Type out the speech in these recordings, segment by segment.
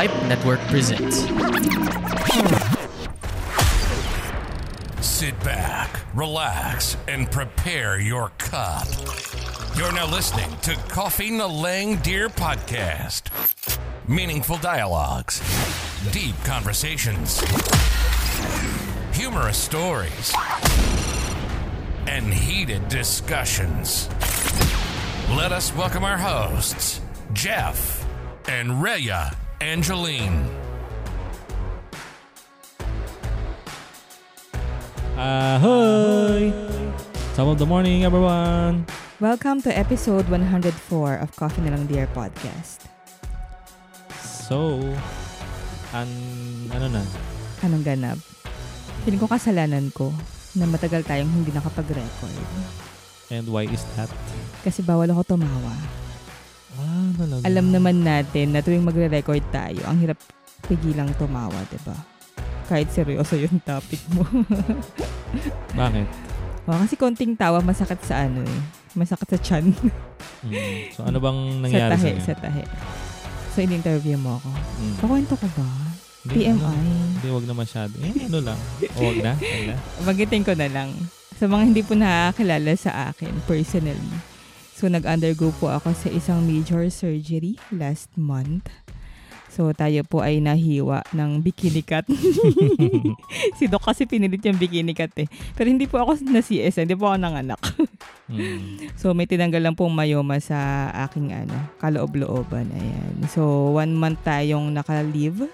Pipe Network presents. Sit back, relax, and prepare your cup. You're now listening to Coffee na Lang Deer Podcast. Meaningful dialogues, deep conversations, humorous stories, and heated discussions. Let us welcome our hosts, Jeff and Rhea Angeline. Ahoy! Top of the morning, everyone! Welcome to episode 104 of Coffee na lang Dear podcast. So, an, ano na? Anong ganap? Feeling ko kasalanan ko na matagal tayong hindi nakapag-record. And why is that? Kasi bawal ako tumawa. Talaga. Alam naman natin na tuwing magre-record tayo, ang hirap pigilang tumawa, 'di ba? Kahit seryoso yung topic mo. Bakit? oh, kasi konting tawa masakit sa ano eh. Masakit sa chan. Mm. So, ano bang sa nangyari tahe, sa'yo? sa tahe. So, in-interview mo ako. Mm. Kakwento ko ba? Hindi, TMI. ano, Hindi, wag na masyado. Eh, ano lang. O, wag na. Wag na. Bagitin ko na lang. Sa mga hindi po nakakilala sa akin personally. So, nag-undergo po ako sa isang major surgery last month. So, tayo po ay nahiwa ng bikini cut. si Doc kasi pinilit yung bikini cut eh. Pero hindi po ako na CS, hindi po ako nanganak. Mm. so, may tinanggal lang pong mayoma sa aking ano, kaloob-looban. Ayan. So, one month tayong naka-leave.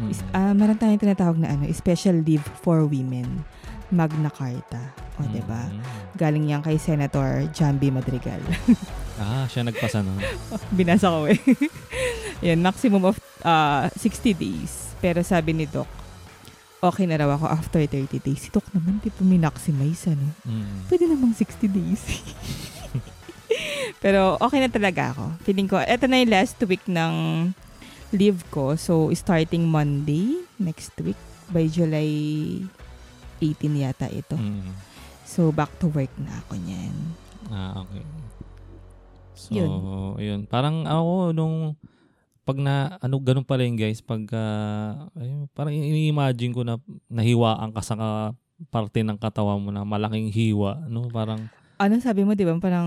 Mm. Is, ah, meron tayong tinatawag na ano, special leave for women. Magna Carta. O, Mm. diba? Galing yan kay Senator Jambi Madrigal. Ah, siya nagpasa no? Binasa ko eh. Yan, maximum of ah, 60 days. Pero sabi ni Doc, okay na raw ako after 30 days. Si Doc naman, di po maximize ano. Mm. Pwede namang 60 days. Pero okay na talaga ako. Feeling ko, eto na yung last week ng leave ko. So, starting Monday, next week, by July 18 yata ito. Mm. So, back to work na ako niyan. Ah, okay. So, Yun. yun. Parang ako, nung pag na, ano, ganun pa rin guys, pag, ah, ayun, parang i-imagine ko na nahiwaan ka sa parte ng katawan mo na malaking hiwa, no? Parang, Ano sabi mo, di ba? Parang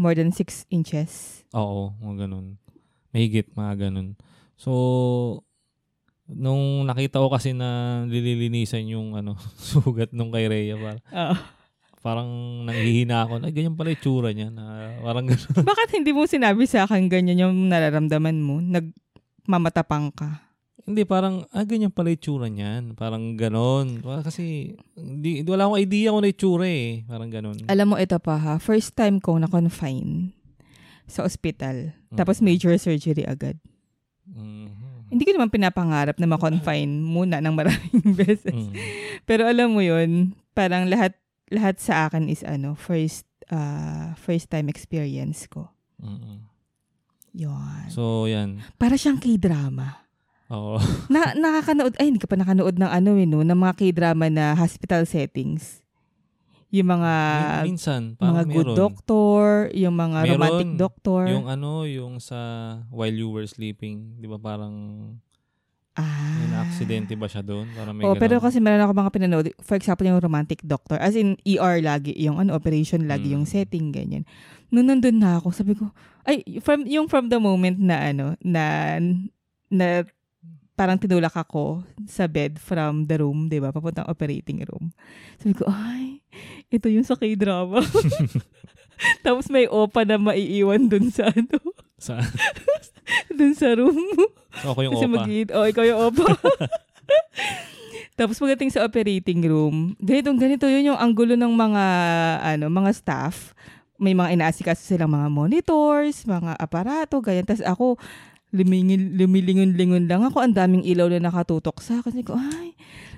more than 6 inches. oo, mga ganun. Mahigit, mga ganun. So, nung nakita ko kasi na lililinisan yung ano sugat nung kay Rhea, parang, Oo. parang nanghihina ako. Ay, ganyan pala yung tsura niya. Na, parang ganun. Bakit hindi mo sinabi sa akin ganyan yung nararamdaman mo? Nagmamatapang ka. Hindi, parang, ah, ganyan pala yung tsura niyan. Parang ganon. Kasi, di, wala akong idea kung ano yung tsura eh. Parang ganon. Alam mo, ito pa ha. First time kong na-confine sa ospital. Mm. Tapos major surgery agad. Mhm. Hindi ko naman pinapangarap na ma-confine muna ng maraming beses. Mm. Pero alam mo yun, parang lahat lahat sa akin is ano, first uh, first time experience ko. Mm. Yun. So, yan. Para siyang K-drama. Oo. Na, nakakanood, ay hindi ka pa nakanood ng ano eh, no? Ng mga K-drama na hospital settings. Yung mga, Minsan, mga parang good meron. doctor, yung mga Meron. romantic doctor. Yung ano, yung sa while you were sleeping, di ba parang ah. may na-aksidente ba siya doon? Parang may Oh, pero ganon. kasi meron ako mga pinanood. For example, yung romantic doctor. As in, ER lagi. Yung ano, operation lagi. Mm. Yung setting, ganyan. Nung nandun na ako, sabi ko, ay, from, yung from the moment na ano, na, na parang tinulak ako sa bed from the room, di ba? Papuntang operating room. Sabi ko, ay, ito yung sa K-drama. Tapos may opa na maiiwan dun sa ano, Sa, dun sa room. so, ako yung Kasi opa. mag oh, ikaw yung opa. Tapos pagdating sa operating room, ganito, ganito yun yung anggulo ng mga, ano, mga staff. May mga inaasikaso silang mga monitors, mga aparato, ganyan. Tapos ako, lumingin, lumilingon-lingon lang ako. Ang daming ilaw na nakatutok sa akin. Sabi ko, ay,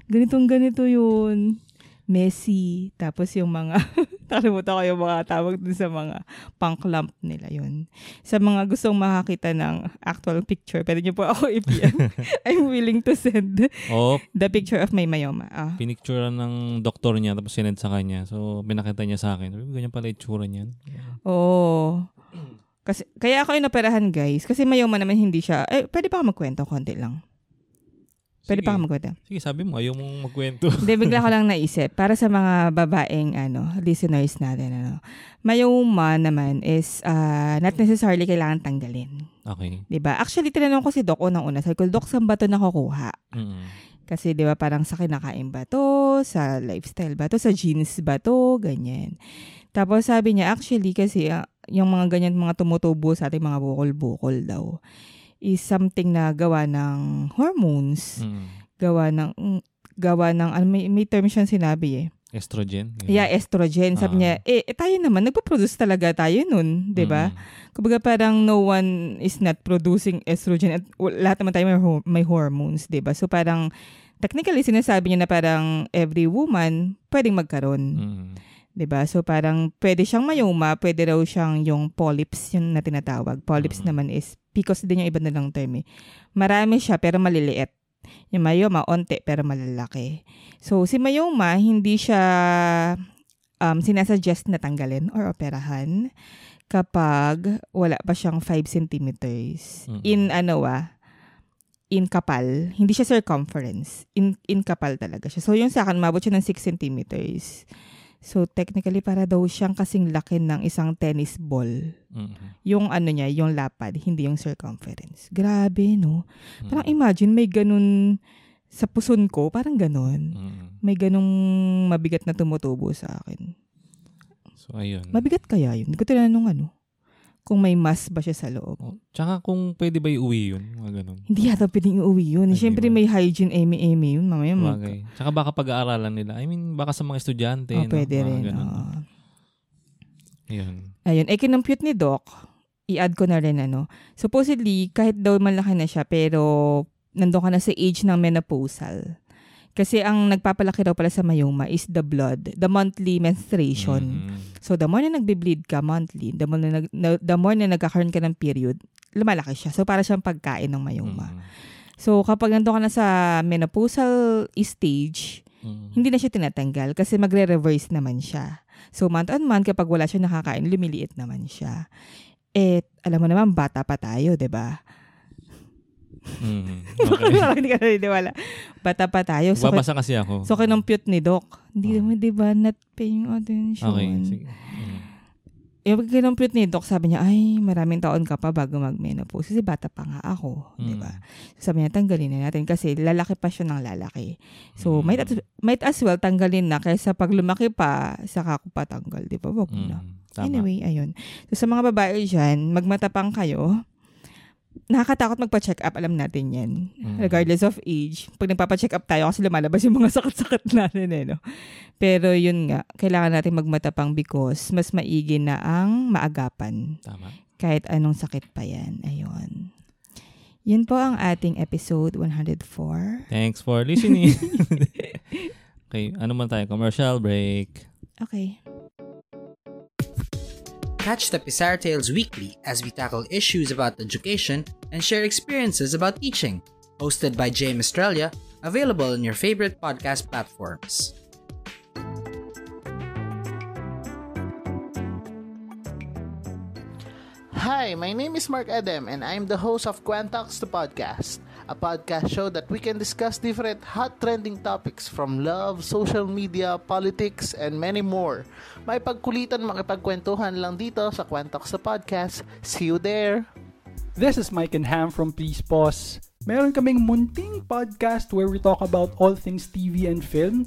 ganitong ganito yun. Messy. Tapos yung mga, nakalimutan ko yung mga tawag dun sa mga punk lamp nila yun. Sa mga gustong makakita ng actual picture, pwede niyo po ako i-PM. I'm willing to send Oo, the picture of my myoma. Ah. pinicturean ng doktor niya tapos sinend sa kanya. So, pinakita niya sa akin. Ganyan pala yung tsura niyan. Oo. Kasi, kaya ako inoperahan, guys. Kasi mayoma naman hindi siya. Eh, pwede pa ako magkwento konti lang. Pwede Sige. pa ako magkwento. Sige, sabi mo, ayaw mong magkwento. Hindi, bigla ko lang naisip. Para sa mga babaeng ano, listeners natin. Ano, mayoma naman is ah, not necessarily kailangan tanggalin. okay. 'Di ba? Actually, tinanong ko si Doc unang-una. Sabi ko, Doc, saan ba ito nakukuha? Mm-mm. Kasi 'di ba parang sa kinakain ba to, sa lifestyle ba to, sa jeans ba to, ganyan. Tapos sabi niya actually kasi ah, yung mga ganyan mga tumutubo sa ating mga bukol-bukol daw is something na gawa ng hormones, Mm. gawa ng mm, gawa ng ano, may, may term siyang sinabi eh. Estrogen. ganyan. Yeah, estrogen. Sabi Ah. niya, eh, eh, tayo naman, nagpo-produce talaga tayo nun, 'di ba? Mm. Kumbaga parang no one is not producing estrogen at lahat naman tayo may, ho- may hormones, 'di ba? So parang technically sinasabi niya na parang every woman pwedeng magkaroon, Mm. 'Di ba? So parang pwede siyang mayoma, pwede raw siyang yung polyps yung na tinatawag. Polyps Mm. naman is PCOS din yung iba nilang term eh. Marami siya pero maliliit. Yung mayoma, onte pero malalaki. So si mayoma, hindi siya um, sinasuggest na tanggalin or operahan kapag wala pa siyang 5 centimeters. Mm. In ano ah, in kapal. Hindi siya circumference. In, in kapal talaga siya. So yung sa akin, mabot siya ng 6 centimeters. So technically, para daw siyang kasing laki ng isang tennis ball. Mm. Yung ano niya, yung lapad, hindi yung circumference. Grabe, no? Mm. Parang imagine, may ganun sa puson ko, parang ganun. Mm. May ganung mabigat na tumutubo sa akin. So, ayun. Mabigat kaya yun? Hindi ko tinanong ano. Kung may mass ba siya sa loob. Oh, Tsaka kung pwede ba iuwi yun, mga ganun. Hindi yata pwedeng iuwi yun. Ay, Siyempre may hygiene, eme-eme yun. Mamaya mag- Bagay. Tsaka baka pag-aaralan nila. I mean, baka sa mga estudyante. Oh, no? pwede Mga rin. ganun. oo. Ayun. Ayun, eh kinompute ni Doc, i-add ko na rin ano. Supposedly, kahit daw malaki na siya, pero nandun ka na sa age ng menopausal. Kasi ang nagpapalaki daw pala sa mayoma is the blood, the monthly menstruation. Mhm. So, the more na nagbe-bleed ka monthly, the more na, nag, na- the more na nagkakaroon ka ng period, lumalaki siya. So, para siyang pagkain ng mayoma. Mhm. So, kapag nandun ka na sa menopausal stage, Mhm. hindi na siya tinatanggal kasi magre-reverse naman siya. So, month on month, kapag wala siya nakakain, lumiliit naman siya. Eh, alam mo naman, bata pa tayo, di ba? Mhm. Okay. Parang hindi ka naniniwala. Bata pa tayo. So, Babasa kasi ako. so kinompute ni Doc. Hindi Ah. naman, di ba, not paying attention. Okay, sige. Mhm. Yung pag kinompute ni Doc, sabi niya, ay, maraming taon ka pa bago mag-menopause. Kasi bata pa nga ako, di ba? Mhm. Sabi niya, tanggalin na natin kasi lalaki pa siya ng lalaki. So, Mhm. might, as- might as well tanggalin na kaysa pag lumaki pa, saka ko patanggal, di ba? Wag na. Mhm. Tama. Anyway, ayun. So, sa mga babae dyan, magmatapang kayo. Nakakatakot magpa-check up, alam natin yan. Mhm. Regardless of age. Pag nagpapa-check up tayo kasi lumalabas yung mga sakit-sakit natin eh, no? Pero yun nga, kailangan natin magmatapang because mas maigi na ang maagapan. Tama. Kahit anong sakit pa yan. Ayun. Yun po ang ating episode 104. Thanks for listening. okay, ano man tayo? Commercial break. Okay. Catch the Pizarro Tales weekly as we tackle issues about education and share experiences about teaching. Hosted by James Australia, available on your favorite podcast platforms. Hi, my name is Mark Adam and I'm the host of Quantox the Podcast, a podcast show that we can discuss different hot trending topics from love, social media, politics, and many more. May pagkulitan makipagkwentuhan lang dito sa Quantox the Podcast. See you there! This is Mike and Ham from Please Pause. Meron kaming munting podcast where we talk about all things TV and film.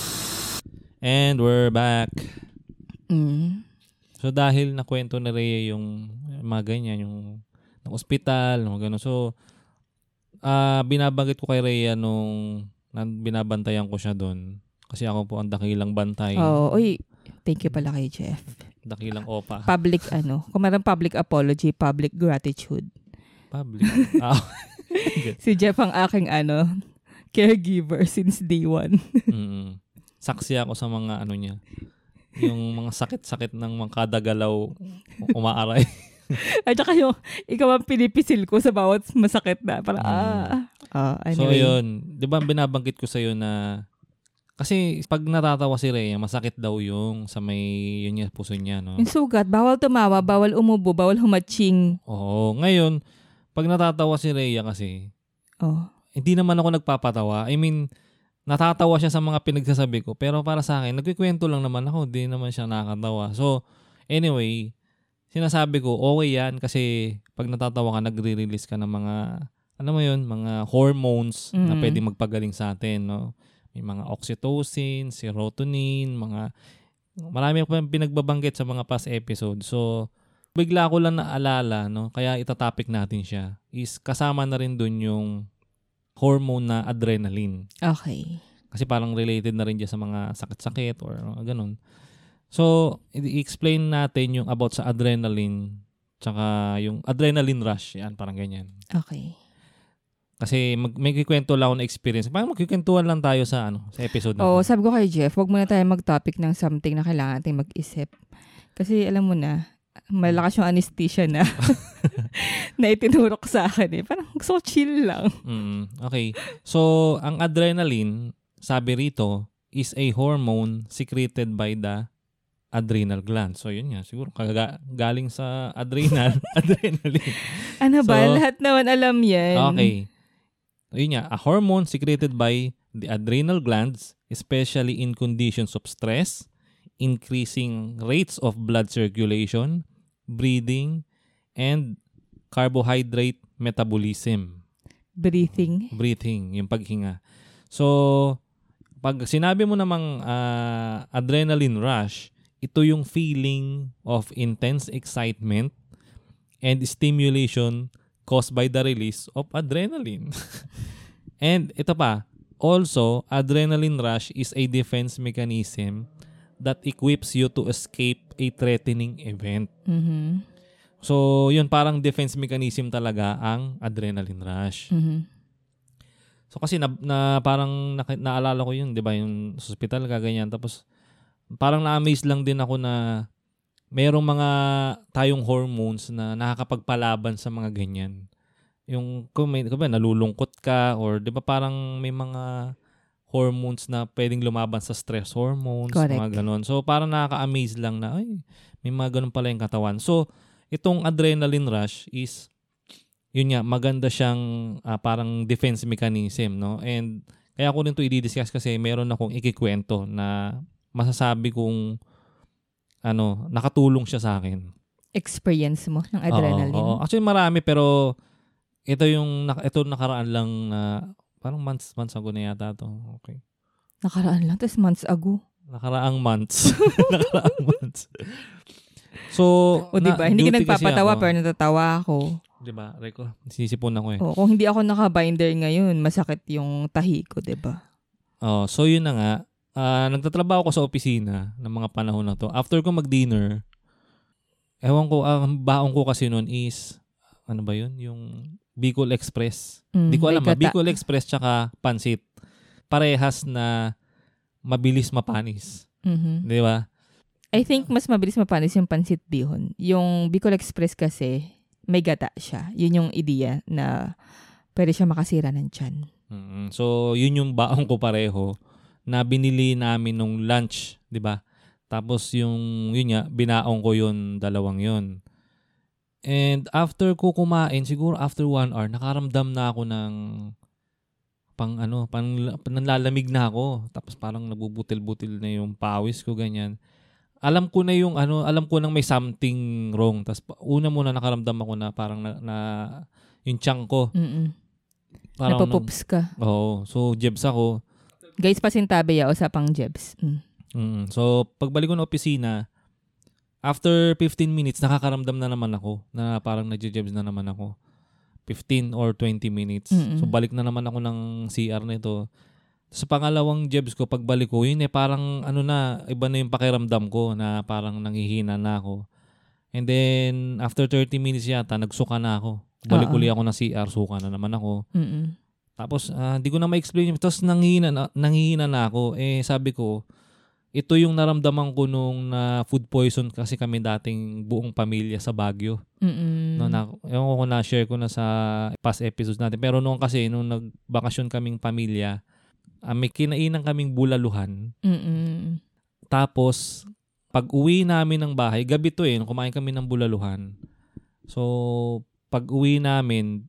And we're back. Mm. So dahil nakwento na Rhea yung mga ganyan, yung ng ospital, mga ganun. So, ah binabanggit ko kay Rhea nung binabantayan ko siya doon. Kasi ako po ang dakilang bantay. Oo. Uy, thank you pala kay Jeff. Dakilang opa. Public ano, kung meron public apology, public gratitude. Public. Ah, Si Jeff ang aking ano, caregiver since day one. mm. Saksi ako sa mga ano niya. Yung mga sakit-sakit ng mga kadagalaw umaaray. At saka yung, ikaw ang pinipisil ko sa bawat masakit na. Parang, Mm. ah. ah, So anyway. yun, 'di ba binabanggit ko sa na kasi pag natatawa si Rhea, masakit daw yung sa may yun niya puso niya, no. Yung sugat, bawal tumawa, bawal umubo, bawal humatching. Oo, ngayon pag natatawa si Rhea kasi, Oh. hindi naman ako nagpapatawa. I mean, natatawa siya sa mga pinagsasabi ko, pero para sa akin, nagkikwento lang naman ako, di naman siya nakakatawa. So, anyway, sinasabi ko, okay yan kasi pag natatawa ka, nagre-release ka ng mga, ano mo yun, mga hormones na Mhm. pwede magpagaling sa atin, no? May mga oxytocin, serotonin, mga, marami ko pa pinagbabanggit sa mga past episodes. So, bigla ko lang naalala, no? Kaya itatopic natin siya. Is kasama na rin dun yung hormone na adrenaline. Okay. Kasi parang related na rin dyan sa mga sakit-sakit or ganun. So, i-explain natin yung about sa adrenaline tsaka yung adrenaline rush. Yan, parang ganyan. Okay. Kasi mag, may kikwento lang ako na experience. Parang magkikwentuhan lang tayo sa ano sa episode na Oo, to. sabi ko kay Jeff, wag muna tayo mag-topic ng something na kailangan natin mag-isip. Kasi alam mo na, malakas yung anesthesia na na itinurok sa akin eh. Parang so chill lang. Mm, okay. So, ang adrenaline, sabi rito, is a hormone secreted by the adrenal gland. So, yun nga. Siguro kaga- galing sa adrenal, adrenaline. Ano ba? So, Lahat naman alam yan. Okay. Yun nga, a hormone secreted by the adrenal glands, especially in conditions of stress, increasing rates of blood circulation, breathing, and carbohydrate metabolism. Breathing. Breathing, yung paghinga. So, pag sinabi mo namang ah, adrenaline rush, ito yung feeling of intense excitement and stimulation caused by the release of adrenaline. and ito pa, also, adrenaline rush is a defense mechanism that equips you to escape a threatening event. Mhm. So, yun parang defense mechanism talaga ang adrenaline rush. Mhm. So kasi na, na parang naki- naalala ko yun, 'di ba, yung sa hospital kaganyan tapos parang na-amaze lang din ako na merong mga tayong hormones na nakakapagpalaban sa mga ganyan. Yung kung may kung ba, nalulungkot ka or 'di ba parang may mga hormones na pwedeng lumaban sa stress hormones, Correct. mga ganon. So parang nakaka-amaze lang na ay may mga ganun pala yung katawan. So itong adrenaline rush is yun nga, maganda siyang ah, parang defense mechanism, no? And kaya ko rin to i-discuss kasi meron akong ikikwento na masasabi kong ano, nakatulong siya sa akin. Experience mo ng adrenaline. Oo, oo. Actually marami pero ito yung ito nakaraan lang na parang months months ago na yata to. Okay. Nakaraan lang, tapos months ago. Nakaraang months. nakaraang months. So, O diba, hindi ka nagpapatawa pero natatawa ako. Diba, Rico? Sisipon ako eh. O, kung hindi ako naka-binder ngayon, masakit yung tahi ko, diba? Oh, so yun na nga. Ah, nagtatrabaho ko sa opisina ng mga panahon na to. After ko mag-dinner, ewan ko, ang baon ko kasi noon is, ano ba yun? Yung Bicol Express. Mm, Hindi ko alam, ha? gata. Bicol Express tsaka Pansit. Parehas na mabilis mapanis. Mhm. Di ba? I think mas mabilis mapanis yung pansit bihon. Yung Bicol Express kasi, may gata siya. Yun yung ideya na pwede siya makasira ng tiyan. Mm, So, yun yung baon ko pareho na binili namin nung lunch, 'di ba? Tapos yung yun nga, binaong ko yun, dalawang yun. And after ko kumain, siguro after one hour, nakaramdam na ako ng pang ano, pang, nanlalamig na ako. Tapos parang nabubutil-butil na yung pawis ko, ganyan. Alam ko na yung ano, alam ko nang may something wrong. Tapos una muna nakaramdam ako na parang na, na yung chunk ko. Mm-mm. Parang Napapups ka. Oo. So, jebs ako. Guys, pasintabi ya, usapang jebs. Mm. Mm. So, pagbalik ko ng opisina, after 15 minutes, nakakaramdam na naman ako na parang nagje-jebs na naman ako. 15 or 20 minutes. Mm-mm. So, balik na naman ako ng CR nito. Sa pangalawang jebs ko, pagbalik ko, yun eh, parang ano na, iba na yung pakiramdam ko na parang nanghihina na ako. And then, after 30 minutes yata, nagsuka na ako. Balik uli ako ng CR, suka na naman ako. Mm-mm. Tapos, ah, di ko na ma-explain. Tapos, nanghihina na, nanghihina na ako. Eh, sabi ko, ito yung naramdaman ko nung na food poison kasi kami dating buong pamilya sa Baguio. Mm-mm. No, na, ewan ko kung na-share ko na sa past episodes natin. Pero noon kasi, nung nagbakasyon kaming pamilya, ah, may kinainan kaming bulaluhan. Mm-mm. Tapos, pag uwi namin ng bahay, gabi to eh, kumain kami ng bulaluhan. So, pag uwi namin,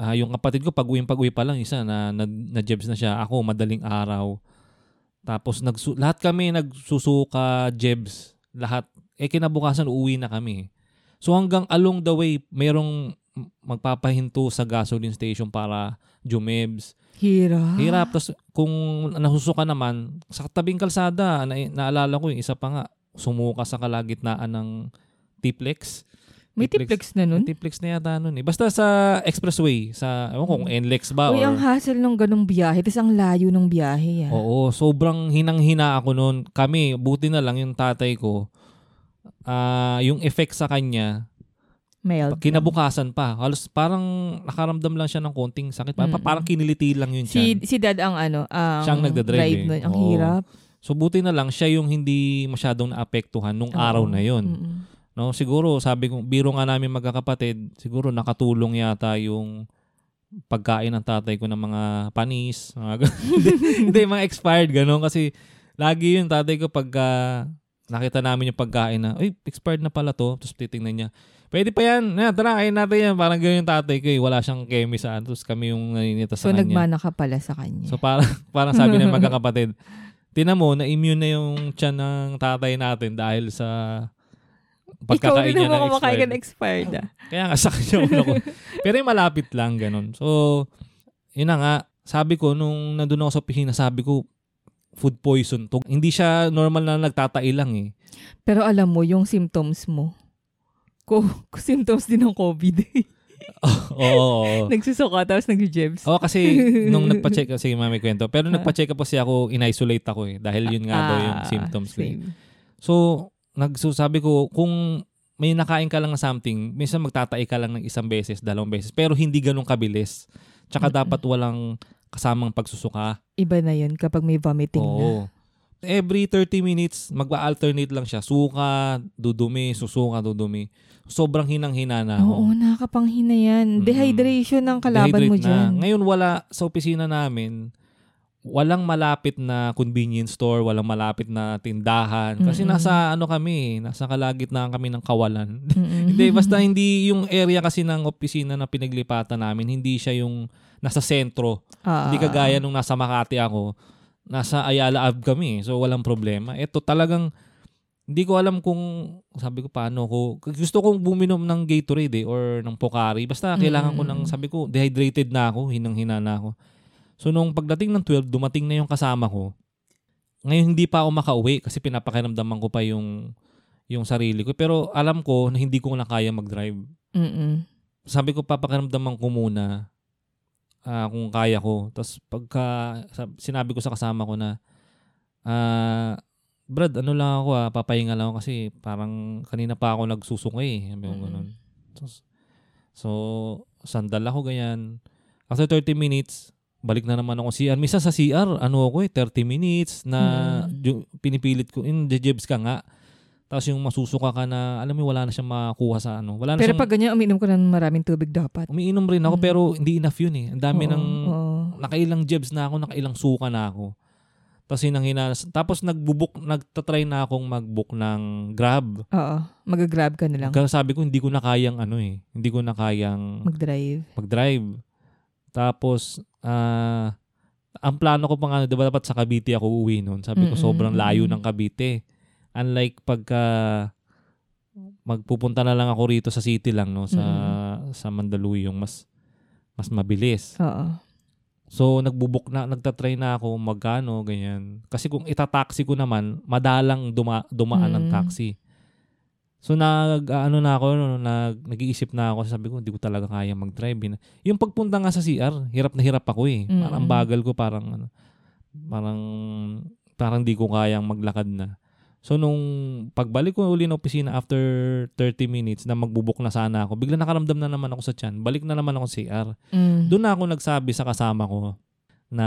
ah, yung kapatid ko, pag uwi pag uwi pa lang, isa na, na, na jebs na siya. Ako, madaling araw. Tapos, nagsu- lahat kami nagsusuka jebs. Lahat. Eh, kinabukasan, uwi na kami. So, hanggang along the way, merong magpapahinto sa gasoline station para jumebs. Hirap. Hirap. Tapos kung nasusuka naman, sa tabing kalsada, na, naalala ko yung isa pa nga, sumuka sa kalagitnaan ng T-Plex. May tiplex na nun? T-Plex na yata nun eh. Basta sa expressway, sa, ewan ko kung NLEX ba Uy, or... ang hassle nung ganong biyahe. Tapos ang layo ng biyahe. Ah. Oo, sobrang hinang-hina ako noon. Kami, buti na lang yung tatay ko, ah yung effect sa kanya, Mild. kinabukasan pa. Halos parang nakaramdam lang siya ng konting sakit. Pa- Mm-mm. Parang kiniliti lang yun Si, siya. si dad ang ano, ang Siyang nagdadrive drive eh. nun. Ang Oo. hirap. So buti na lang siya yung hindi masyadong naapektuhan nung Oo. araw na yun. Mm-mm. No, siguro sabi ko biro nga namin magkakapatid, siguro nakatulong yata yung pagkain ng tatay ko ng mga panis, mga hindi, mga expired ganun kasi lagi yung tatay ko pagka nakita namin yung pagkain na, uy, expired na pala to. Tapos titingnan niya, pwede pa yan. Na, tara, kain natin yan. Parang ganun yung tatay ko eh. Wala siyang chemist saan. Tapos kami yung naninita So, sa kanya. nagmana ka pala sa kanya. So parang, parang sabi ng magkakapatid, tinan mo, na-immune na yung tiyan ng tatay natin dahil sa pagkakain niya ng expired. ng expired. Ah. Kaya nga sa kanya ulo ko. Pero yung malapit lang, ganun. So, yun na nga, sabi ko, nung nandun ako sa opisina, sabi ko, food poison to. Hindi siya normal na nagtatai lang eh. Pero alam mo, yung symptoms mo, ko, symptoms din ng COVID. Oo. oo, oo. Nagsusuka tapos nag-jebs. Oo, kasi nung nagpa-check, sige mami kwento, pero Ah. nagpa-check up kasi ako, in-isolate ako eh. Dahil yun nga daw yung Ah, symptoms ko eh. So, nagsasabi ko, kung may nakain ka lang ng something, minsan magtatai ka lang ng isang beses, dalawang beses, pero hindi ganun kabilis. Tsaka Mm-mm. dapat walang kasamang pagsusuka. Iba na yun kapag may vomiting na. Oo. Every 30 minutes, magpa-alternate lang siya. Suka, dudumi, susuka, dudumi. Sobrang hinang-hina na ako. Oo, nakakapanghina yan. Dehydration ang kalaban Dehydrate mo na. dyan. Ngayon wala sa opisina namin, walang malapit na convenience store, walang malapit na tindahan. Kasi Mm-mm. nasa ano kami, nasa kalagitnaan kami ng kawalan. Mm-mm. hindi, basta hindi yung area kasi ng opisina na pinaglipatan namin, hindi siya yung nasa sentro. Ah. Hindi kagaya nung nasa Makati ako, nasa Ayala Ave kami. So walang problema. Ito talagang hindi ko alam kung sabi ko paano ko gusto kong buminom ng Gatorade eh, or ng Pocari. Basta kailangan ko ng Mm. sabi ko dehydrated na ako, hinang-hina na ako. So nung pagdating ng 12, dumating na yung kasama ko. Ngayon hindi pa ako makauwi kasi pinapakiramdaman ko pa yung yung sarili ko. Pero alam ko na hindi ko na kaya mag-drive. Mm-mm. Sabi ko papakiramdaman ko muna ah, kung kaya ko. Tapos pagka sinabi ko sa kasama ko na ah Brad, ano lang ako ah, papahinga lang ako kasi parang kanina pa ako nagsusungay eh. Sabi ko ganun. So, so, sandal ako ganyan. After 30 minutes, balik na naman ako CR. Misa sa CR, ano ako eh, 30 minutes na Mm. pinipilit ko, in jebs ka nga. Tapos yung masusuka ka na, alam mo, wala na siyang makuha sa ano. Wala na Pero siyang, pag ganyan, uminom ko ng maraming tubig dapat. umiinom rin ako Mm. pero hindi enough yun eh. Ang dami Oo, ng, oo. nakailang jebs na ako, nakailang suka na ako. Tapos hinang Tapos nagbubuk, nagtatry na akong mag-book ng Grab. Oo. Mag-grab ka na lang. Kaya sabi ko, hindi ko na kayang ano eh. Hindi ko na kayang Mag-drive. mag-drive. Tapos, ah, ang plano ko pa nga, di ba dapat sa Cavite ako uwi noon. Sabi ko, Mm-mm, sobrang layo ng Cavite. Unlike pagka magpupunta na lang ako rito sa city lang, no, sa sa Mandaluyong, mas mas mabilis. Oo. So, nagbubuk na, nagtatry na ako magkano, ganyan. Kasi kung itataxi ko naman, madalang duma, dumaan ng Mm. taxi. So, nag, ano na ako, no, nag, nag-iisip na ako, sabi ko, hindi ko talaga kaya mag-drive. Yun- Yung pagpunta nga sa CR, hirap na hirap ako eh. Mm-mm. Parang bagal ko, parang, ano, parang, parang di ko kayang maglakad na. So nung pagbalik ko uli ng opisina after 30 minutes na magbubuk na sana ako, bigla nakaramdam na naman ako sa tiyan. Balik na naman ako sa CR. Mm. Doon na ako nagsabi sa kasama ko na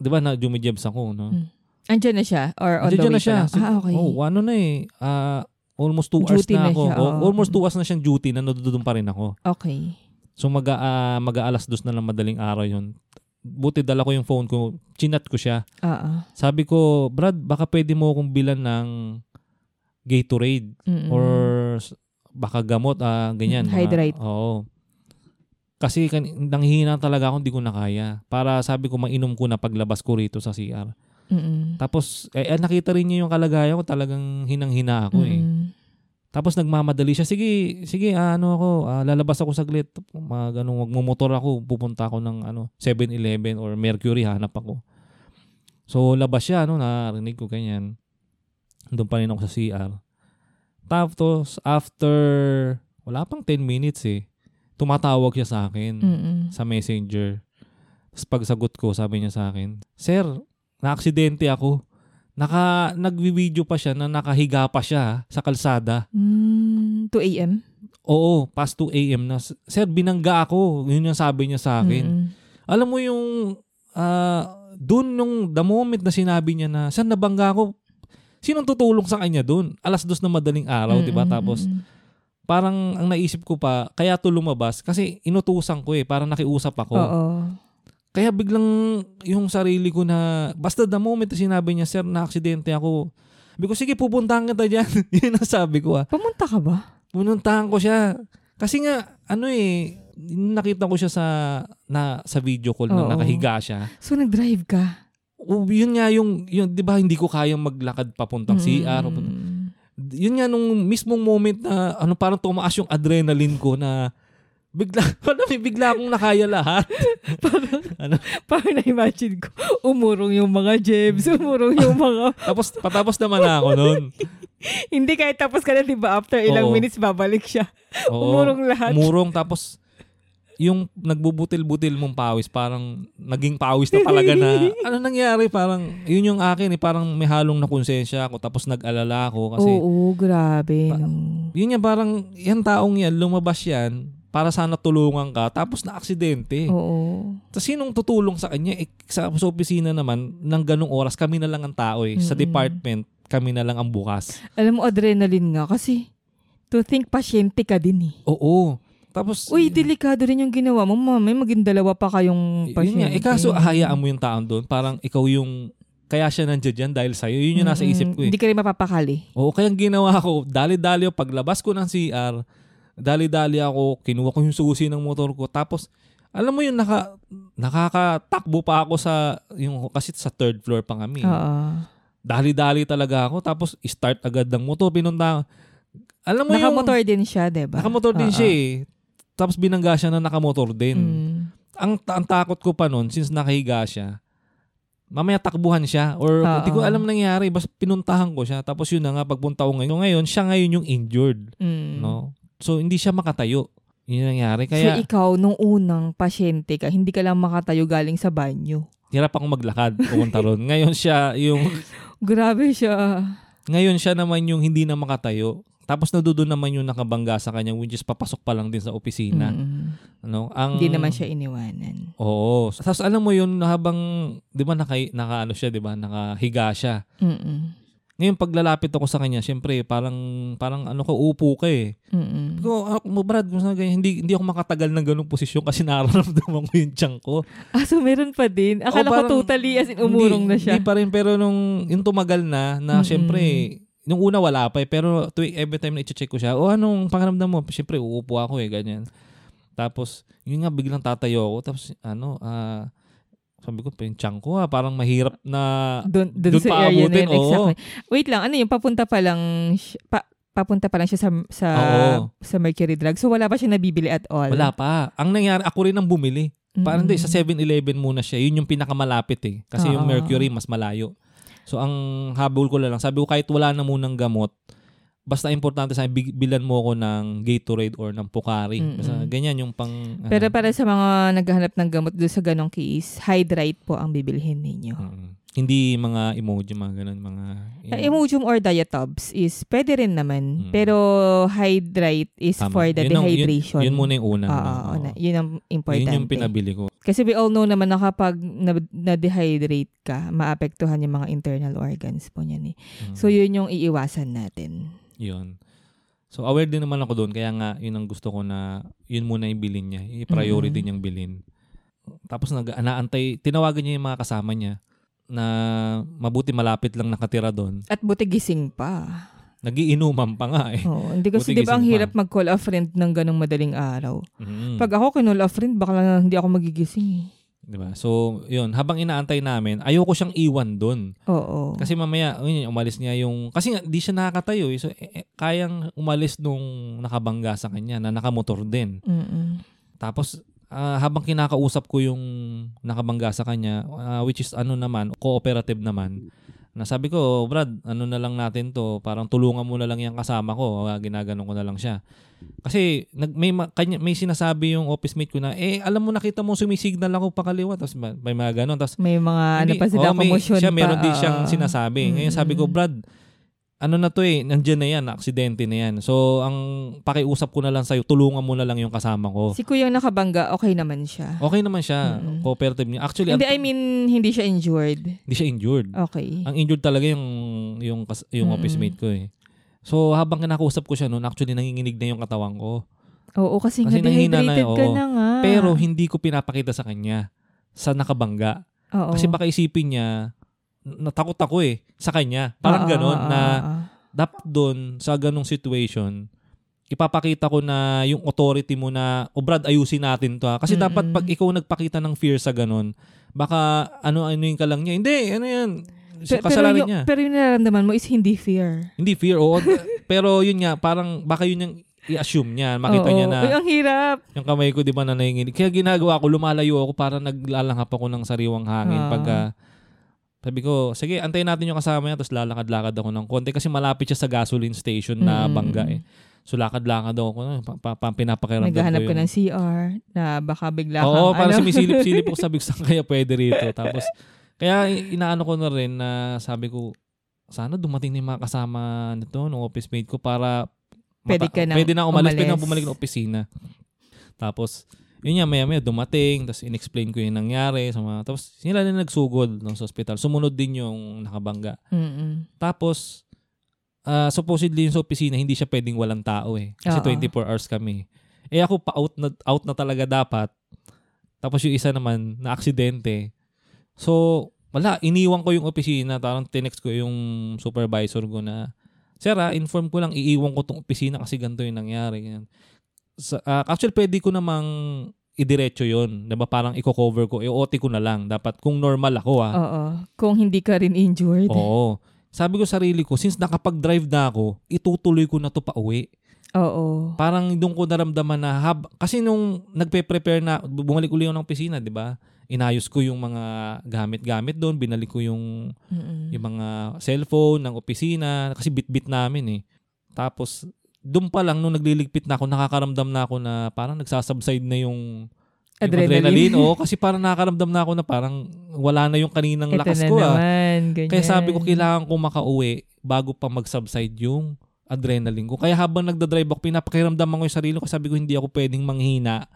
'di ba na jumijebs ako, no? Mm. Andyan na siya? Or on Andiyan the way na siya. lang? Ah, okay. Oh, ano na eh. ah, almost 2 hours Duty na na ako. siya, Oh, almost 2 hours na siyang duty na nandoon pa rin ako. Okay. So mag uh, mag-aalas dos na lang madaling araw 'yon. Buti dala ko yung phone ko, chinat ko siya. Oo. Sabi ko, Brad, baka pwede mo akong bilan ng Gatorade Mm-mm. or baka gamot, ah, ganyan. Mm, mga- hydrate. Oo. Kasi kan- nanghihina talaga ako, hindi ko na kaya. Para sabi ko, mainom ko na paglabas ko rito sa CR. Mm-mm. Tapos, eh, eh, nakita rin niya yung kalagayan ko, talagang hinang-hina ako eh. Mm-mm. Tapos nagmamadali siya, sige, sige, ah, ano ako, ah, lalabas ako saglit. Mga ganun, magmumotor ako, pupunta ako ng ano, 7-Eleven or Mercury, hanap ako. So, labas siya, ano, narinig ko ganyan. Doon pa rin ako sa CR. Tapos, after, wala pang 10 minutes eh, tumatawag siya sa akin Mm-mm. sa messenger. Tapos pagsagot ko, sabi niya sa akin, Sir, na-aksidente ako. Naka, nagvi-video pa siya na nakahiga pa siya sa kalsada. Mm, 2 a.m.? Oo, past 2 a.m. na. Sir, binangga ako. Yun yung sabi niya sa akin. Mm-mm. Alam mo yung, ah, dun nung the moment na sinabi niya na, saan nabangga ako? Sinong tutulong sa kanya dun? Alas dos na madaling araw, di ba? Tapos, parang ang naisip ko pa, kaya to lumabas, kasi inutusan ko eh, parang nakiusap ako. Oo. Kaya biglang yung sarili ko na, basta the moment na sinabi niya, sir, na aksidente ako. Sabi ko, sige, pupuntahan kita dyan. Yun ang sabi ko ah. Pumunta ka ba? Pununtahan ko siya. Kasi nga, ano eh, nakita ko siya sa na sa video call na Oo. nakahiga siya. So, nag-drive ka? O, yun nga yung, yung 'di ba hindi ko kayang maglakad papuntang CR. Mm. Yun nga nung mismong moment na ano parang tumaas yung adrenaline ko na bigla, alam mo, bigla akong nakaya lahat. ano? Parang na-imagine ko, umurong yung mga jebs, umurong yung mga... Tapos patapos naman na ako noon. Hindi kahit tapos ka na, di ba? After ilang Oo. minutes, babalik siya. Oo. Umurong lahat. Umurong tapos yung nagbubutil-butil mong pawis, parang naging pawis na talaga na, ano nangyari? Parang, yun yung akin eh, parang may halong na konsensya ako, tapos nag-alala ako kasi, Oo, grabe. Pa- no. yun yan parang, yan taong yan, lumabas yan, para sana tulungan ka, tapos na aksidente. Oo. Tapos sinong tutulong sa kanya? Eh, sa, sa opisina naman, ng ganong oras, kami na lang ang tao eh. Sa Mm-mm. department, kami na lang ang bukas. Alam mo, adrenaline nga kasi to think pasyente ka din eh. Oo. Tapos, Uy, delikado rin yung ginawa mo. Mamay, maging dalawa pa kayong Yun pasyente. nga, eh kaso hayaan mo yung taon doon, parang ikaw yung, kaya siya nandiyan dyan dahil sa'yo. Yun yung nasa isip ko eh. Hindi ka rin mapapakali. Oo, kaya ginawa ko, dali-dali paglabas ko ng CR, dali-dali ako, kinuha ko yung susi ng motor ko, tapos, alam mo yung naka, nakakatakbo pa ako sa, yung, kasi sa third floor pa kami. Oo. Dali-dali talaga ako, tapos start agad ng motor, pinunta. Alam mo yung, Nakamotor din siya, diba? nakamotor din Oo. siya eh. Tapos binangga siya na nakamotor din Mm. ang, ang takot ko pa nun, since nakahiga siya, mamaya takbuhan siya or Oo. hindi ko alam nangyari, basta pinuntahan ko siya. Tapos yun na nga, pagpunta ko ngayon, ngayon, siya ngayon yung injured. Mm. No? So, hindi siya makatayo. Yun nangyari. so, Kaya, ikaw, nung unang pasyente ka, hindi ka lang makatayo galing sa banyo. hirap akong maglakad, pumunta ron. Ngayon siya, yung, Grabe siya. ngayon siya naman yung hindi na makatayo. Tapos nadudoon naman yung nakabangga sa kanya, which is papasok pa lang din sa opisina. Mm. Ano? Ang, Hindi naman siya iniwanan. Oo. Tapos alam mo yun, habang, di ba, naka, naka ano siya, di ba, nakahiga siya. Mm-mm. Ngayon paglalapit ako sa kanya, syempre parang parang ano ka upo ka eh. Mm-mm. Ko ako mo Brad, kung ganyan, hindi hindi ako makatagal ng ganung posisyon kasi nararamdaman ko yung tiyan ko. Ah, so meron pa din? Akala Oo, parang- ko totally as in umurong hindi, na siya. Hindi pa rin pero nung yung tumagal na na Mm-mm. syempre nung una wala pa eh, pero tuwing every time na i-check ko siya, oh anong pakiramdam mo? Syempre uupo ako eh, ganyan. Tapos, yun nga, biglang tatayo ako. Tapos, ano, ah, sabi ko, yung tiyan ko ah, parang mahirap na Doon, doon Doon sa pa area na yun. oo. Exactly. Wait lang, ano yung papunta pa lang, pa, papunta pa lang siya sa sa Oo. sa Mercury Drug. So wala pa siya nabibili at all. Wala pa. Ang nangyari, ako rin ang bumili. Parang Mm-mm. hindi, sa 7-Eleven muna siya. Yun yung pinakamalapit eh. Kasi yung Oo. Mercury, mas malayo. So, ang habol ko lang, sabi ko kahit wala na munang gamot, basta importante sa bilan mo ko ng Gatorade or ng Pocari. Mm-mm. Basta ganyan yung pang... ano. Pero para sa mga naghahanap ng gamot doon sa ganong case, Hydrate po ang bibilhin ninyo. Mm. Hindi mga emoji, mga ganun, mga... Ang Imodium or diatubs is pwede rin naman. Mm. Pero hydrate is Tama. for the Yun ang- yun- dehydration. Yun, muna yung una. Oo, ano, oo, oo. na- yun ang importante. Yun yung pinabili ko. Kasi we all know naman na kapag na- na-dehydrate ka, maapektuhan yung mga internal organs po niyan eh. Mm. So yun yung iiwasan natin. Yun. So aware din naman ako doon kaya nga yun ang gusto ko na yun muna yung bilin niya. I-priority Mm. niyang bilin. Tapos nag naantay, tinawagan niya yung mga kasama niya na mabuti malapit lang nakatira doon. At buti gising pa. Nagiinuman pa nga eh. Oo, hindi kasi di ba ang hirap mag-call a friend ng ganong madaling araw. Mm. Pag ako kinall a friend, baka lang hindi ako magigising eh. 'Di ba? So, yun, habang inaantay namin, ayoko siyang iwan doon. Oo. Kasi mamaya, yun, umalis niya yung kasi nga di siya nakakatayo eh. So, eh, eh, kayang umalis nung nakabangga sa kanya na nakamotor din. Mm-mm. Tapos ah, habang kinakausap ko yung nakabangga sa kanya, ah, which is ano naman, cooperative naman. Na sabi ko, Brad, ano na lang natin to, parang tulungan mo na lang yung kasama ko, ah, ginaganon ko na lang siya. Kasi nag, may, ma- kanya, may sinasabi yung office mate ko na, eh, alam mo, nakita mo sumisignal ako pakaliwa. Tapos ma- may mga ganon. Tapos May mga ano hindi, pa sila, oo, may- siya, pa. meron din siyang sinasabi. Ngayon sabi ko, Mm. Brad, ano na to eh, nandyan na yan, aksidente na yan. So, ang pakiusap ko na lang sa'yo, tulungan mo na lang yung kasama ko. Si Kuyang nakabangga, okay naman siya. Okay naman siya, Mm-mm. cooperative niya. Actually, Hindi, ang- I mean, hindi siya injured. hindi siya injured. Okay. Ang injured talaga yung yung kas- yung Mm-mm. office mate ko eh. So, habang kinakausap ko siya noon, actually nanginginig na yung katawan ko. Oo, kasi, Kasi nga nahihina na, dehydrated ka oo. na nga. Pero hindi ko pinapakita sa kanya sa nakabangga. Oo. Kasi baka isipin niya, natakot ako eh, sa kanya. Parang Oo, ganon oo, na oo. dapat doon sa ganong situation, ipapakita ko na yung authority mo na, o Brad, ayusin natin to ha. Kasi dapat Mm-mm. pag ikaw nagpakita ng fear sa ganon, baka ano-ano yung ka lang niya. Hindi, ano yan. Pe- Kasalanan yung, niya. Pero yung nararamdaman mo is hindi fear. Hindi fear, oo. pero yun nga, parang baka yun yung i-assume niya. Makita Oo. niya na Uy, ang hirap. yung kamay ko, di ba, na nanginginig. Kaya ginagawa ko, lumalayo ako para naglalanghap ako ng sariwang hangin. Ah. Pagka, sabi ko, sige, antayin natin yung kasama niya, tapos lalakad-lakad ako ng konti. Kasi malapit siya sa gasoline station na Mm. bangga eh. So, lakad-lakad ako. Pa, pa, pa, pinapakiramdam Naghahanap ko ka yung... ng CR na baka bigla Oo, kang parang ano. sumisilip-silip ako sabi ko saan kaya pwede rito. Tapos, kaya inaano ko na rin na sabi ko, sana dumating na yung mga kasama nito, ng office mate ko para Pwede ka nang pwede na umalis, pwede na umalis. bumalik ng opisina. Tapos, yun nga, maya maya dumating, tapos in-explain ko yung nangyari. Sa mga, tapos, sila na nagsugod no, sa hospital. Sumunod din yung nakabangga. Mm-mm. Tapos, ah, supposedly yung sa opisina, hindi siya pwedeng walang tao eh. Kasi Oo. 24 hours kami. Eh ako pa out na, out na talaga dapat. Tapos yung isa naman, na aksidente. So, wala, iniwan ko yung opisina. Parang tinext ko yung supervisor ko na, Sir, ah, inform ko lang, iiwan ko tong opisina kasi ganito yung nangyari. Ganyan. Sa, ah, actually, pwede ko namang idiretso yon Diba? Parang i-cover ko, i-OT ko na lang. Dapat kung normal ako ah. Oo. Kung hindi ka rin injured. Oo. Sabi ko sa sarili ko, since nakapag-drive na ako, itutuloy ko na to pa uwi. Oo. Parang doon ko naramdaman na hab kasi nung nagpe-prepare na bumalik uli ako ng opisina, 'di ba? Inayos ko yung mga gamit-gamit doon, binalik ko yung Mm-mm. yung mga cellphone ng opisina kasi bit-bit namin eh. Tapos doon pa lang nung nagliligpit na ako, nakakaramdam na ako na parang nagsasubside na yung yung Adrenaline. Oo, kasi parang nakakaramdam na ako na parang wala na yung kaninang Ito lakas na ko ah. naman. Ganyan. Kaya sabi ko, kailangan ko makauwi bago pa mag-subside yung adrenaline ko. Kaya habang nagdadrive ako, pinapakiramdaman ko yung sarili ko. Sabi ko, hindi ako pwedeng manghina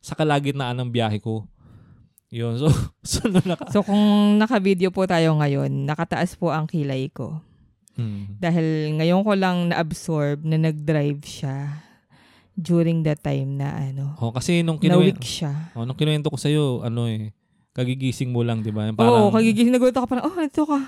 sa kalagitnaan ng biyahe ko. Yun. So, so naka... So kung naka-video po tayo ngayon, nakataas po ang kilay ko. Hmm. Dahil ngayon ko lang na-absorb na nag-drive siya during the time na ano, Oh, kasi nung kinuwento, siya. oh, nung kinuwento ko sa'yo, ano eh, kagigising mo lang, di ba? Yung Oo, Parang, kagigising. Nagulat ako parang, oh, nandito ka.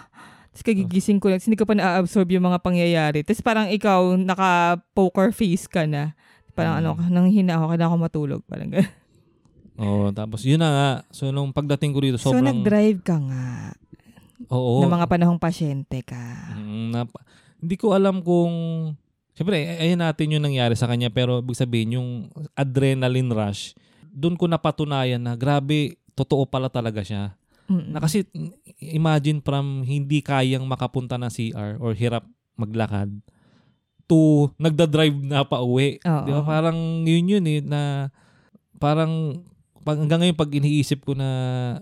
Tapos kagigising ko lang. Hindi ko pa na-absorb yung mga pangyayari. Tapos parang ikaw, naka-poker face ka na. Parang Mm. ano, nang hina ako, kailangan ko matulog. Parang ganun. oh, tapos yun na nga. So, nung pagdating ko dito, So, sobrang... nag-drive ka nga. Oo. Na mga panahong pasyente ka. Mm, na, hindi ko alam kung Siyempre, ay- ayun natin yung nangyari sa kanya pero ibig sabihin yung adrenaline rush, doon ko napatunayan na grabe, totoo pala talaga siya. Mm-mm. Na kasi imagine from hindi kayang makapunta ng CR or hirap maglakad to nagda-drive na pa uwi. Di ba? Parang yun yun eh, na parang pag, hanggang ngayon, pag iniisip ko na,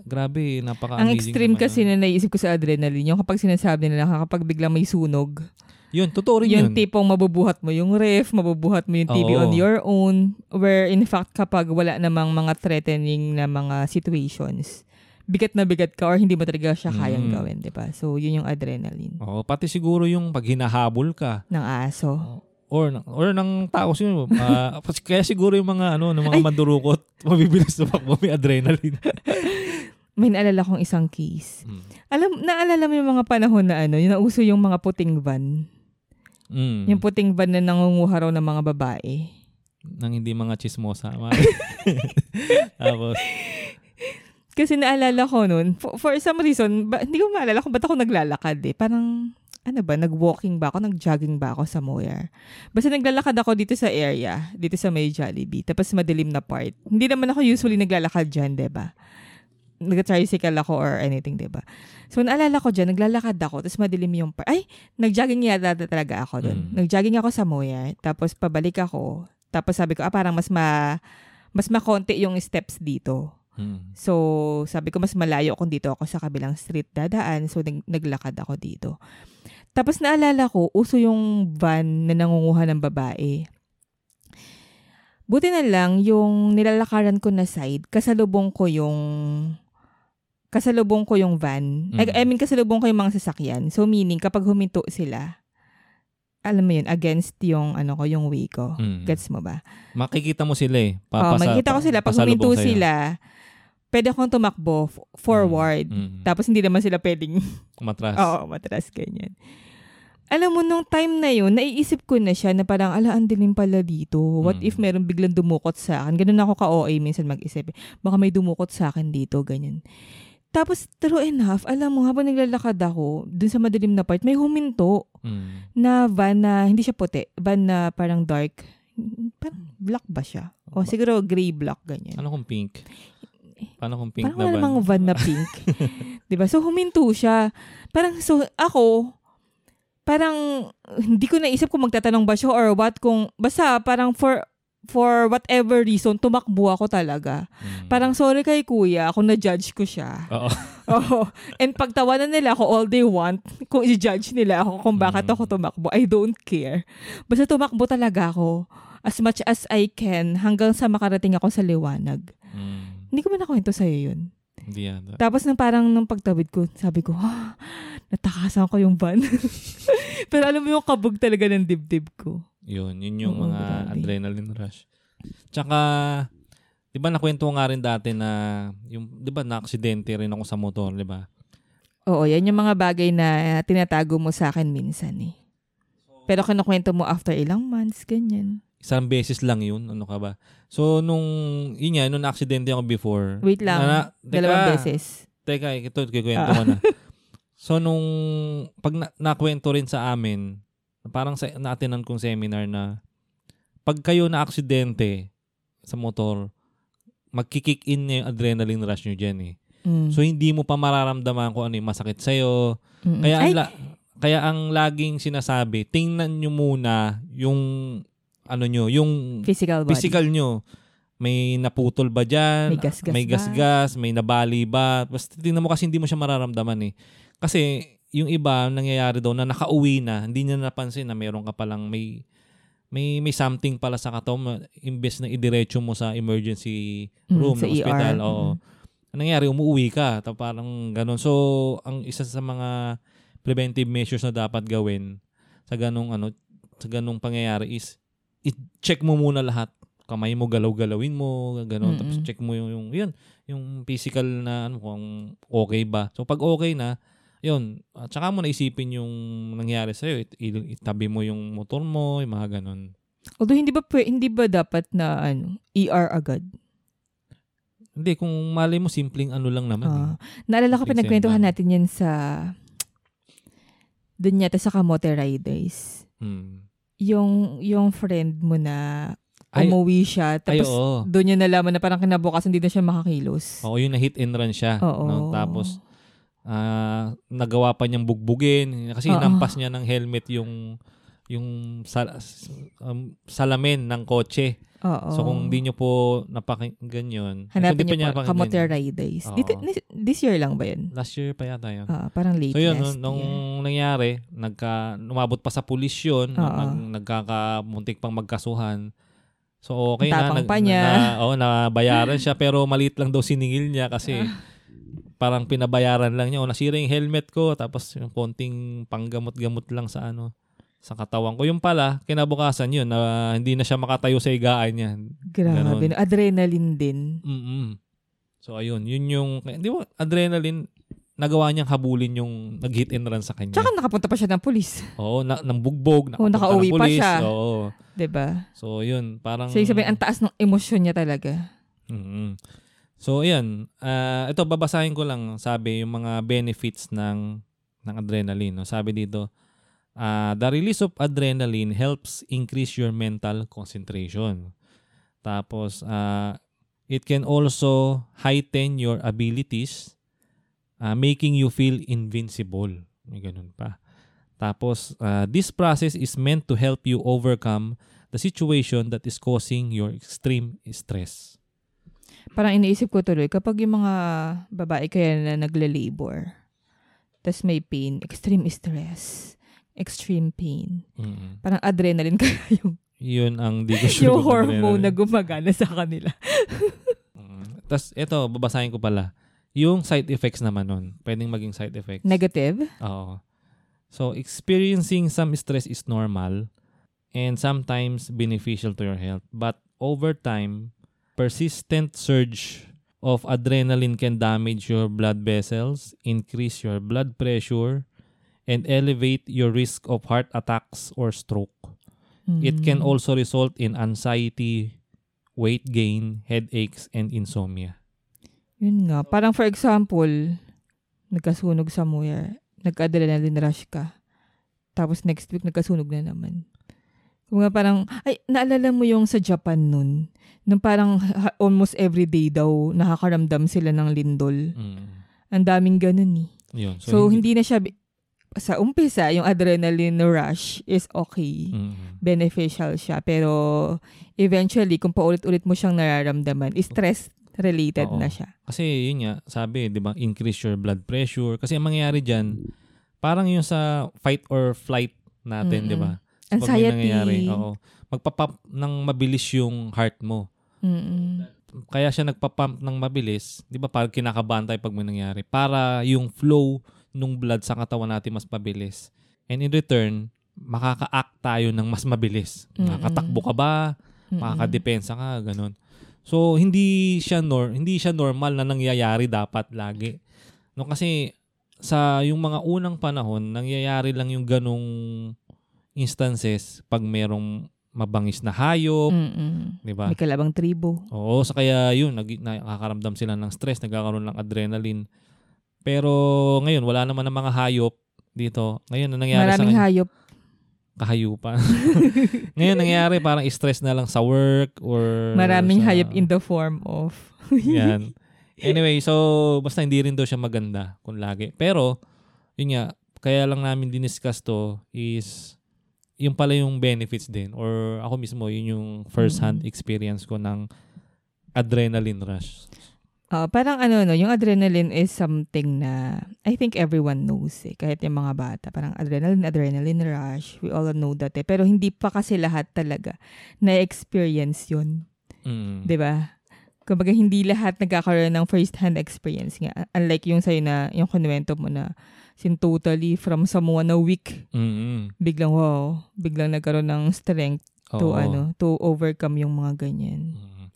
grabe, napaka-amazing. Ang extreme naman, kasi na naisip ko sa adrenaline, yung kapag sinasabi nila kapag biglang may sunog, Yun, totoo rin yung yun. tipong mabubuhat mo yung ref, mabubuhat mo yung TV Oo. on your own, where in fact kapag wala namang mga threatening na mga situations, bigat na bigat ka or hindi mo talaga siya kayang Mm. gawin, di ba? So, yun yung adrenaline Oo, pati siguro yung pag hinahabol ka, ng aso. Or or ng tao siguro ah, kaya siguro yung mga ano ng mga mandurukot mabibilis na pakbo may adrenaline May naalala kong isang case. mm. Alam, naalala mo yung mga panahon na ano, yung nauso yung mga puting van. Mm. Yung puting van na nangunguha raw ng mga babae. nang hindi mga chismosa tapos Kasi naalala ko nun, for, for some reason, ba, hindi ko maalala kung ba't ako naglalakad eh. Parang, ano ba, nag-walking ba ako, nag-jogging ba ako sa Moyer. Basta naglalakad ako dito sa area, dito sa may Jollibee, tapos madilim na part. Hindi naman ako usually naglalakad dyan, ba? Nag-tricycle ako or anything, 'di ba? So naalala ko dyan, naglalakad ako, tapos madilim yung part. Ay, nag-jogging yata talaga ako doon. Mm. Nag-jogging ako sa Moyer, tapos pabalik ako, tapos sabi ko, ah, parang mas ma mas makonti yung steps dito. mm. So, sabi ko, mas malayo kung dito ako sa kabilang street dadaan. So, nag- naglakad ako dito. Tapos naalala ko, uso yung van na nangunguha ng babae. Buti na lang, yung nilalakaran ko na side, kasalubong ko yung kasalubong ko yung van. Mm. I mean, kasalubong ko yung mga sasakyan. So, meaning, kapag huminto sila, alam mo yun, against yung, ano ko, yung way ko. Mm. Gets mo ba? makikita mo sila eh Oh, Papasa- makikita ko sila. Pag huminto sa'yo. sila, pwede akong tumakbo forward. Mm. Tapos hindi naman sila pwedeng, matras oo, matras ganyan. Alam mo, nung time na yun, naiisip ko na siya na parang, ala, ang dilim pala dito. What Mm. if meron biglang dumukot sa akin? Ganun ako ka-OA minsan mag-isip. Baka may dumukot sa akin dito, ganyan. Tapos, true enough, alam mo, habang naglalakad ako, dun sa madilim na part, may huminto Mm. na van na, hindi siya puti, van na parang dark. Parang black ba siya? O siguro gray black, ganyan. ano kung pink paano kung pink Parang na van namang van na pink. 'Di ba? So huminto siya. Parang so ako parang hindi ko naisip kung magtatanong ba siya or what kung basta parang for for whatever reason tumakbo ako talaga. Mm. Parang sorry kay kuya kung na-judge ko siya. oo Oo. And pagtawanan nila ako all they want, kung i-judge nila ako kung bakit Mm. ako tumakbo, I don't care. Basta tumakbo talaga ako as much as I can hanggang sa makarating ako sa liwanag. Mm. Hindi ko man nakwento sa'yo yun. hindi yata Tapos nang parang nung pagtawid ko, sabi ko, ah, natakasan ko yung van. Pero alam mo yung kabog talaga ng dibdib ko. Yun, yun yung Oo, mga grabe. adrenaline rush. Tsaka, di ba nakwento ko nga rin dati na, yung, di ba na-aksidente rin ako sa motor, di ba? Oo, yan yung mga bagay na tinatago mo sa akin minsan eh. Pero kinukwento mo after ilang months, ganyan. Isang beses lang yun, ano ka ba? So, nung, yun nga, nung na-aksidente ako before. Wait lang, na- teka, dalawang beses. Teka, ito, kikwento Ah. ko na. So, nung, pag na, nakwento rin sa amin, parang sa naatinan kong seminar na, pag kayo na-aksidente sa motor, magkikick in na yung adrenaline rush nyo dyan eh. Mm. So, hindi mo pa mararamdaman kung ano yung masakit sa'yo. Mm-mm. Kaya ang, la- kaya ang laging sinasabi, tingnan nyo muna yung, ano nyo, yung physical body. physical nyo. May naputol ba dyan? May gasgas May ba? gasgas, may nabali ba? Basta tingnan mo kasi hindi mo siya mararamdaman eh. Kasi yung iba nangyayari daw na nakauwi na, hindi niya napansin na meron ka palang may may may something pala sa katawan imbes na idiretso mo sa emergency Mm, room sa ng hospital. ER. Oo. Mm. Ang nangyari, umuwi ka. Ta parang ganun. So, ang isa sa mga preventive measures na dapat gawin sa ganung ano, sa ganung pangyayari is i-check mo muna lahat. Kamay mo, galaw-galawin mo, ganun. Tapos Mm-mm. check mo yung, yung, yun, yung physical na, ano, kung okay ba. So, pag okay na, yun, at saka mo naisipin yung nangyari sa'yo. It, it- itabi mo yung motor mo, yung mga ganun. Although hindi ba hindi ba dapat na ano, ER agad? Hindi, kung mali mo, simpleng ano lang naman. eh. Ah. naalala ko pinagkwentuhan natin yan sa doon yata sa Kamote Riders. Hmm. Yung yung friend mo na Ay, umuwi siya ay, tapos oo. doon niya nalaman na parang kinabukasan hindi na siya makakilos. Oo, yung na-hit and run siya. Oo. No? Tapos, ah, nagawa pa niyang bugbugin. Kasi Oo. hinampas niya ng helmet yung yung sal- um, salamin ng kotse. Oo. So kung di nyo po napakinggan yun, kung Hanapin pa niyo niya po, Kamote Rides. Oo. Dito, this, year lang ba yun? Last year pa yata yun. Ah, parang late So yun, last nung, nung year. nangyari, nagka, umabot pa sa pulis yun, Oo. nag, nagkakamuntik pang magkasuhan. So okay Ang tapang na, pa niya. na, oh, nabayaran siya pero maliit lang daw siningil niya kasi Ah. Parang pinabayaran lang niya. O nasira yung helmet ko tapos yung konting panggamot-gamot lang sa ano sa katawan ko. Yung pala, kinabukasan yun, na hindi na siya makatayo sa higaan niya. Grabe. Ganon. no? Adrenaline din. mm So ayun, yun yung, di ba, adrenaline, nagawa niyang habulin yung nag-hit and run sa kanya. Tsaka nakapunta pa siya ng pulis. Oo, na, nang bugbog, Oo, nakapunta nakauwi ng pa pulis. siya. Oo. ba? So yun, parang... So, yung sabihin, ang taas ng emosyon niya talaga. Mhm. So ayan, ah, ito babasahin ko lang sabi yung mga benefits ng ng adrenaline. No? Sabi dito, ah, the release of adrenaline helps increase your mental concentration. Tapos ah, it can also heighten your abilities, ah, making you feel invincible. May ganun pa. Tapos ah, this process is meant to help you overcome the situation that is causing your extreme stress. Parang iniisip ko tuloy, kapag yung mga babae kaya na nagle-labor, tas may pain, extreme stress, extreme pain, Mm. parang adrenaline kaya yung, Yun ang di ko sure. yung hormone na gumagana sa kanila. Mm. Tapos ito, babasahin ko pala. Yung side effects naman nun. Pwedeng maging side effects. Negative? Oo. So, experiencing some stress is normal and sometimes beneficial to your health. But over time, persistent surge of adrenaline can damage your blood vessels, increase your blood pressure, and elevate your risk of heart attacks or stroke. It can Mm. also result in anxiety, weight gain, headaches, and insomnia. Yun nga. Parang for example, nagkasunog somewhere, nag-adrenaline rush ka. Tapos next week, nagkasunog na naman. Kung nga parang, ay, naalala mo yung sa Japan nun, nung parang ha- almost every day daw, nakakaramdam sila ng lindol. Mm. Ang daming ganun eh. Yun. So, hindi, na siya, sa umpisa, yung adrenaline rush is okay. Mm. Beneficial siya. Pero, eventually, kung paulit-ulit mo siyang nararamdaman, stress-related Oo. na siya. Kasi yun nga, sabi, di ba, increase your blood pressure. Kasi ang mangyayari dyan, parang yung sa fight or flight natin, Mm-mm. di ba? Pag Anxiety. nangyayari, oo. Magpapump ng mabilis yung heart mo. Mm-mm. Kaya siya nagpapump ng mabilis, di ba, parang kinakabahan tayo pag may nangyari. Para yung flow ng blood sa katawan natin mas mabilis. And in return, makaka-act tayo ng mas mabilis. Mm-mm. Makakatakbo ka ba? Mm-mm. makakadepensa ka, ganun. So, hindi siya nor hindi siya normal na nangyayari dapat lagi. No kasi sa yung mga unang panahon, nangyayari lang yung ganong instances pag merong mabangis na hayop. 'di ba? May kalabang tribo. Oo, sa kaya yun, nag, nakakaramdam sila ng stress, nagkakaroon ng adrenaline. Pero ngayon, wala naman ng mga hayop dito. Ngayon, ang nangyari sa Maraming hayop. kahayupan. ngayon, nangyari parang stress na lang sa work or Maraming sa- hayop in the form of... Yan. Anyway, so basta hindi rin daw siya maganda kung lagi. Pero, yun nga, kaya lang namin diniscuss to is yung pala yung benefits din or ako mismo yun yung first hand Mm. experience ko ng adrenaline rush. Ah, parang ano, no, yung adrenaline is something na I think everyone knows eh. Kahit yung mga bata. Parang adrenaline, adrenaline rush. We all know that eh. Pero hindi pa kasi lahat talaga na-experience yun. Mm. 'di ba? Kumbaga hindi lahat nagkakaroon ng first-hand experience nga. Unlike yung sa'yo na, yung kunwento mo na sin totally from someone na weak, Mm-mm. biglang wow, biglang nagkaroon ng strength to Oo. ano, to overcome yung mga ganyan. Mm.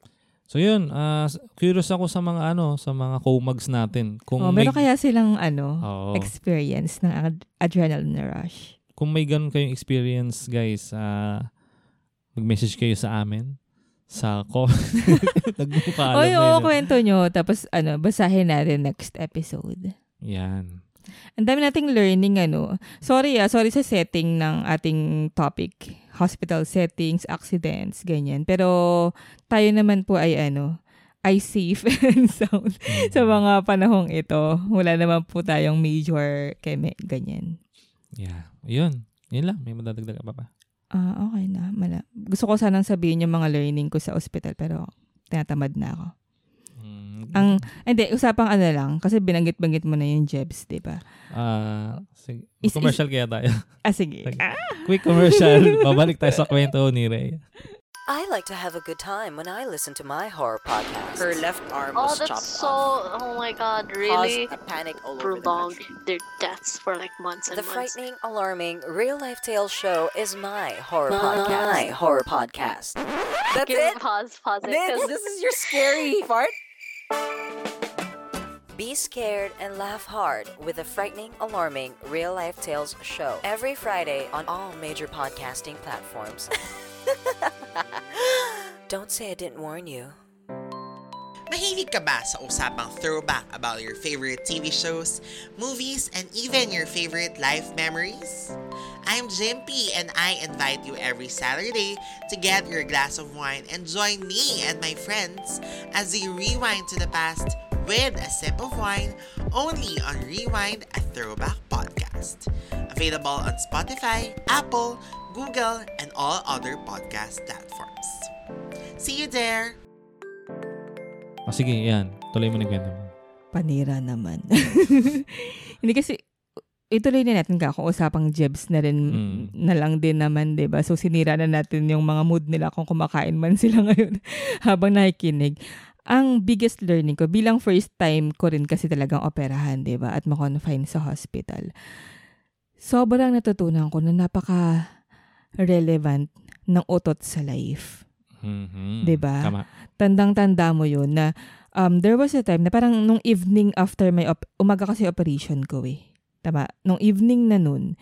So yun, ah, curious ako sa mga ano, sa mga co-mags natin. Kung Oh, may, meron kaya silang ano, Oo. experience ng ad- adrenaline rush. kung may ganun kayong experience, guys, ah, mag-message kayo sa amin sa ko. Nagmukha Oy, oo, kwento nyo. Tapos, ano, basahin natin next episode. Yan. Ang dami nating learning, ano. Sorry ah, sorry sa setting ng ating topic. Hospital settings, accidents, ganyan. Pero tayo naman po ay ano, ay safe and sound sa mga panahong ito. Wala naman po tayong major keme, ganyan. Yeah. Yun. Yun lang. May madadagdag pa ba? Ah, okay na. Mala. Gusto ko sanang sabihin yung mga learning ko sa ospital pero tinatamad na ako. Mm, Ang hindi usapang ano lang kasi binanggit-banggit mo na yung Jebs, 'di ba? ah, sige. Is- commercial kaya tayo. Ah sige. Sige. Ah, Quick commercial. Babalik tayo sa kwento ni Ray. I like to have a good time when I listen to my horror podcast. Her left arm Oh, was that's chopped so. off. Oh my god, really? Caused a panic all over the Prolonged country. their deaths for like months and The months. frightening, alarming, real-life tale show is my horror My podcast. My horror podcast. That's Give it. Pause, pause it. This, 'cause- this is your scary part. Be scared and laugh hard with the frightening, alarming, real life tales show every Friday on all major podcasting platforms. Don't say I didn't warn you. Mahilig ka ba sa usapang throwback about your favorite TV shows, movies, and even your favorite life memories? I'm Jimpy and I invite you every Saturday to get your glass of wine and join me and my friends as we rewind to the past with a sip of wine only on Rewind a Throwback Podcast. Available on Spotify, Apple, Google, and all other podcast platforms. See you there! O sige, yan. Tuloy mo na kwento mo. panira naman. Hindi kasi ituloy na natin ka kung usapang Jebs na rin Mm. na lang din naman, 'di ba? So sinira na natin yung mga mood nila kung kumakain man sila ngayon habang nakikinig. Ang biggest learning ko bilang first time ko rin kasi talagang operahan, 'di ba? At ma-confine sa hospital. Sobrang natutunan ko na napaka relevant ng utot sa life. Mhm. Diba? Tama. tandang-tanda mo yun na um, there was a time na parang nung evening after my, op- umaga kasi operation ko eh. Tama? Nung evening na nun,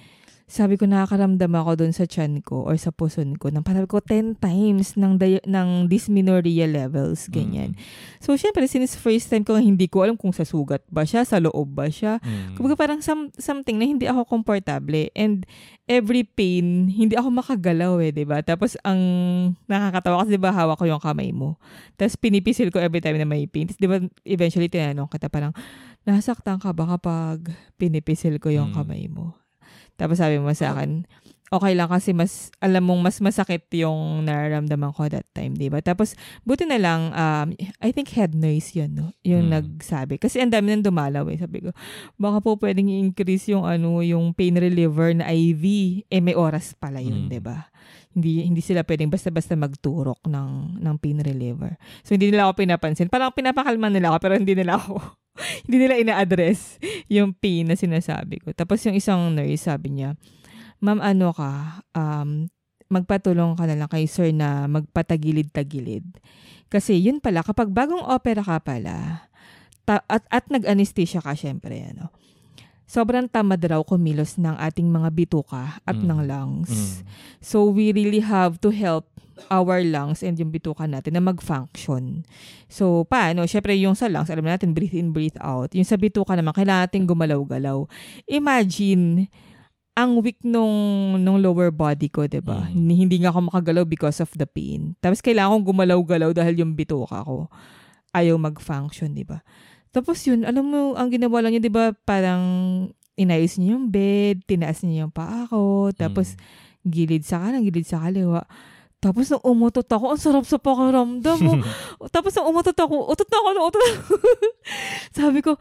sabi ko nakakaramdam ako doon sa chan ko or sa puson ko ng parang ko 10 times ng, di- ng dysmenorrhea levels, ganyan. So, syempre, since first time ko, hindi ko alam kung sa sugat ba siya, sa loob ba siya. Mm. Kumbaga parang some, something na hindi ako komportable and every pain, hindi ako makagalaw eh, 'di ba? Tapos ang nakakatawa kasi 'di ba hawak ko yung kamay mo. Tapos pinipisil ko every time na may pain. Tapos 'di ba eventually tinanong kita parang nasaktan ka ba kapag pinipisil ko yung Mm. kamay mo? Tapos sabi mo sa akin, okay lang kasi mas, alam mong mas masakit yung nararamdaman ko that time, di ba? Tapos, buti na lang, um, I think head noise yun, no? Yung Mm. nagsabi. Kasi ang dami nang dumalaw eh. Sabi ko, baka po pwedeng i-increase yung ano, yung pain reliever na IV. Eh, may oras pala yun, Mm. di ba? Hindi, hindi sila pwedeng basta-basta magturok ng, ng pain reliever. So, hindi nila ako pinapansin. Parang pinapakalman nila ako, pero hindi nila ako, hindi nila ina-address yung pain na sinasabi ko. Tapos yung isang nurse, sabi niya, Ma'am, ano ka, um, magpatulong ka na lang kay sir na magpatagilid-tagilid. Kasi yun pala, kapag bagong opera ka pala, ta- at, at nag-anesthesia ka, syempre, ano, sobrang tamad raw kumilos ng ating mga bituka at Mm. ng lungs. Mm. So, we really have to help our lungs and yung bituka natin na mag-function. So, paano? Syempre, yung sa lungs, alam natin, breathe in, breathe out. Yung sa bituka naman, kailangan natin gumalaw-galaw. Imagine, ang weak nung, nung lower body ko, 'di ba? Mm. Hindi, hindi nga ako makagalaw because of the pain. Tapos kailangan kong gumalaw-galaw dahil yung bituka ko ayaw mag-function, 'di ba? Tapos yun, alam mo, ang ginawa lang niya, 'di ba, parang inayos niya yung bed, tinaas niya yung paa ko, tapos gilid sa kanan, gilid sa kaliwa. Tapos nung umutot ako, ang sarap sa pakiramdam mo. Tapos nung umutot ako, utot na ako, utot ako. Sabi ko,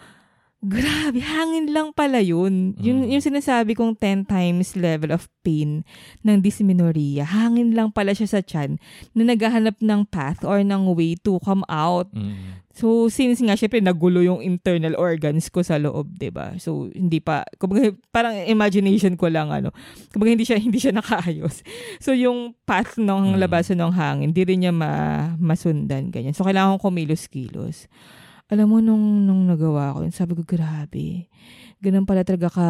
grabe, hangin lang pala yun. Yung, Mm. yung sinasabi kong 10 times level of pain ng dysmenorrhea, hangin lang pala siya sa chan na naghahanap ng path or ng way to come out. Mm. So, since nga, syempre, nagulo yung internal organs ko sa loob, ba So, hindi pa, kumbaga, parang imagination ko lang, ano, kumbaga, hindi siya, hindi siya nakaayos. So, yung path ng Mm. labasan ng hangin, hindi rin niya ma, masundan, ganyan. So, kailangan kong kumilos-kilos. Alam mo, nung, nung nagawa ko, yun, sabi ko, grabe. Ganun pala talaga ka,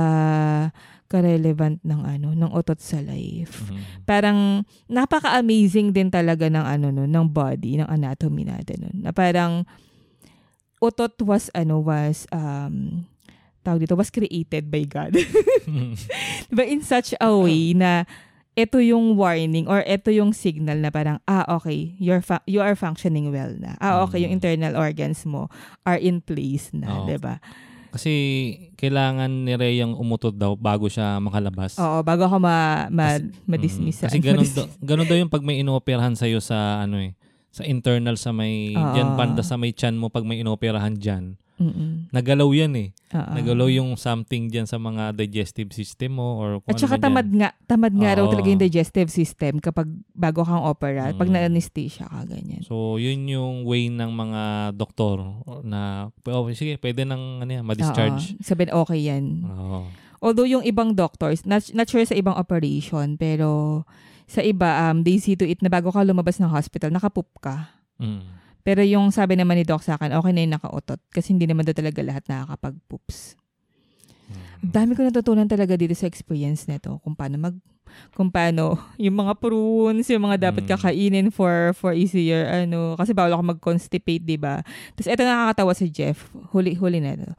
ka-relevant ng ano, ng otot sa life Mm. parang napaka-amazing din talaga ng ano no, ng body, ng anatomy natin nun. Na parang utot was ano was um tawag dito was created by God. diba in such a way na ito yung warning or ito yung signal na parang ah okay you're fa- you are functioning well na ah okay yung Mm. internal organs mo are in place na Oo. 'di ba Kasi kailangan ni Reyang umutod daw bago siya makalabas. Oo, bago ako ma, ma, ma-dismiss. Mm, kasi ganun, daw, ganun daw yung pag may inooperahan sa'yo sa ano eh, sa internal sa may, Oo. dyan banda sa may chan mo pag may inooperahan dyan. Mm-mm. Nagalaw yan eh. Oo. Nagalaw yung something dyan sa mga digestive system mo or kung At saka ano tamad dyan. nga, tamad nga raw Oo. talaga yung digestive system kapag bago kang opera, pag Mm. na-anesthesia ka, ganyan. So, yun yung way ng mga doktor na, oh, sige, pwede nang ano yan, ma-discharge. Oo. Sabihin, okay yan. Oo. Although yung ibang doctors, not, not sure sa ibang operation, pero sa iba, um, they see to it na bago ka lumabas ng hospital, nakapoop ka. Mm. Pero yung sabi naman ni Doc sa akin, okay na yung nakautot. Kasi hindi naman daw talaga lahat nakakapag-poops. Ang dami ko natutunan talaga dito sa experience nito kung paano mag kung paano yung mga prunes, yung mga dapat Mm. kakainin for for easier ano kasi bawal ako mag-constipate, 'di ba? Tapos eto nakakatawa si Jeff, huli-huli na to.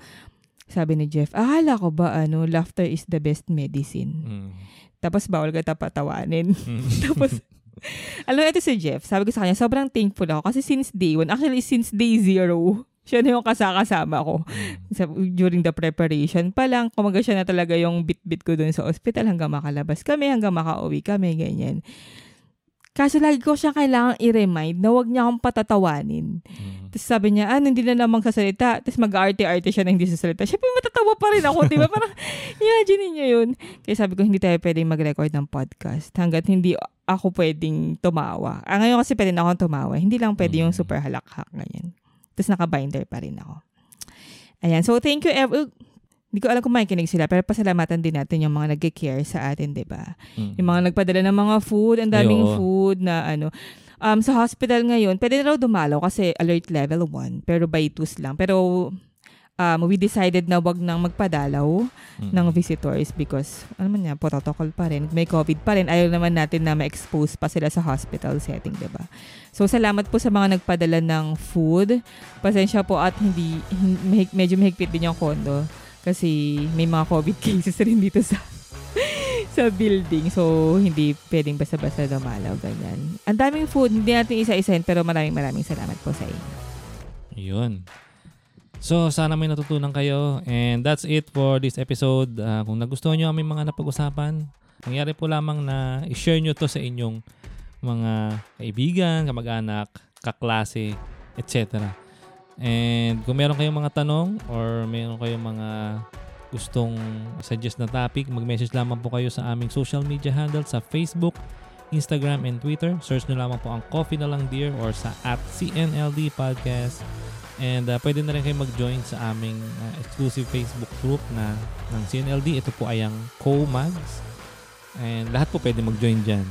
Sabi ni Jeff, akala ko ba ano, laughter is the best medicine. Mm. Tapos bawal ka tapatawanin. Mm. Tapos alam mo, ito si Jeff, sabi ko sa kanya, sobrang thankful ako kasi since day one, actually since day zero, siya na yung kasakasama ko. Sa, during the preparation pa lang, kumaga siya na talaga yung bit-bit ko dun sa hospital hanggang makalabas kami, hanggang makauwi kami, ganyan. Kaso lagi ko siya kailangang i-remind na wag niya akong patatawanin. Tapos sabi niya, ah, hindi na naman sasalita. Tapos mag-arte-arte siya na hindi sasalita. Siyempre, matatawa pa rin ako, di ba? Parang, imagine niyo yun. Kaya sabi ko, hindi tayo pwedeng mag-record ng podcast hanggat hindi ako pwedeng tumawa. Ah, ngayon kasi pwede na akong tumawa. Hindi lang pwede yung super halakhak, ganyan. Tapos naka-binder pa rin ako. Ayan. So, thank you, ev- hindi ko alam kung makikinig sila, pero pasalamatan din natin yung mga nag-care sa atin, di ba? Mm. Yung mga nagpadala ng mga food, ang daming Ay, oo. food na ano. Um, sa hospital ngayon, pwede na raw dumalaw kasi alert level 1, pero by twos lang. Pero um, we decided na wag nang magpadalaw Mm. ng visitors because ano man yan, protocol pa rin. May COVID pa rin. Ayaw naman natin na ma-expose pa sila sa hospital setting, di ba? So, salamat po sa mga nagpadala ng food. Pasensya po at hindi, hin- mahig- medyo mahigpit din yung kondo kasi may mga COVID cases rin dito sa sa building. So, hindi pwedeng basta-basta dumalaw, ganyan. Ang daming food, hindi natin isa-isahin, pero maraming maraming salamat po sa inyo. Yun. So, sana may natutunan kayo. And that's it for this episode. Ah, kung nagustuhan nyo aming mga napag-usapan, nangyari po lamang na i-share nyo to sa inyong mga kaibigan, kamag-anak, kaklase, etc. And kung meron kayong mga tanong or meron kayong mga gustong suggest na topic, mag-message lamang po kayo sa aming social media handles sa Facebook, Instagram, and Twitter. Search nyo lamang po ang Coffee na lang Dear or sa at CNLD Podcast. And uh, pwede na rin kayo mag-join sa aming uh, exclusive Facebook group na ng CNLD. Ito po ay ang Co-Mags. And lahat po pwede mag-join dyan.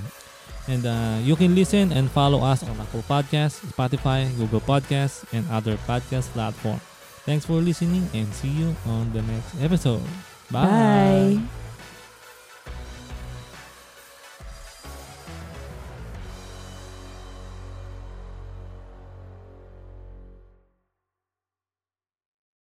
And uh, you can listen and follow us on Apple Podcasts, Spotify, Google Podcasts, and other podcast platforms. Thanks for listening and see you on the next episode. Bye. Bye.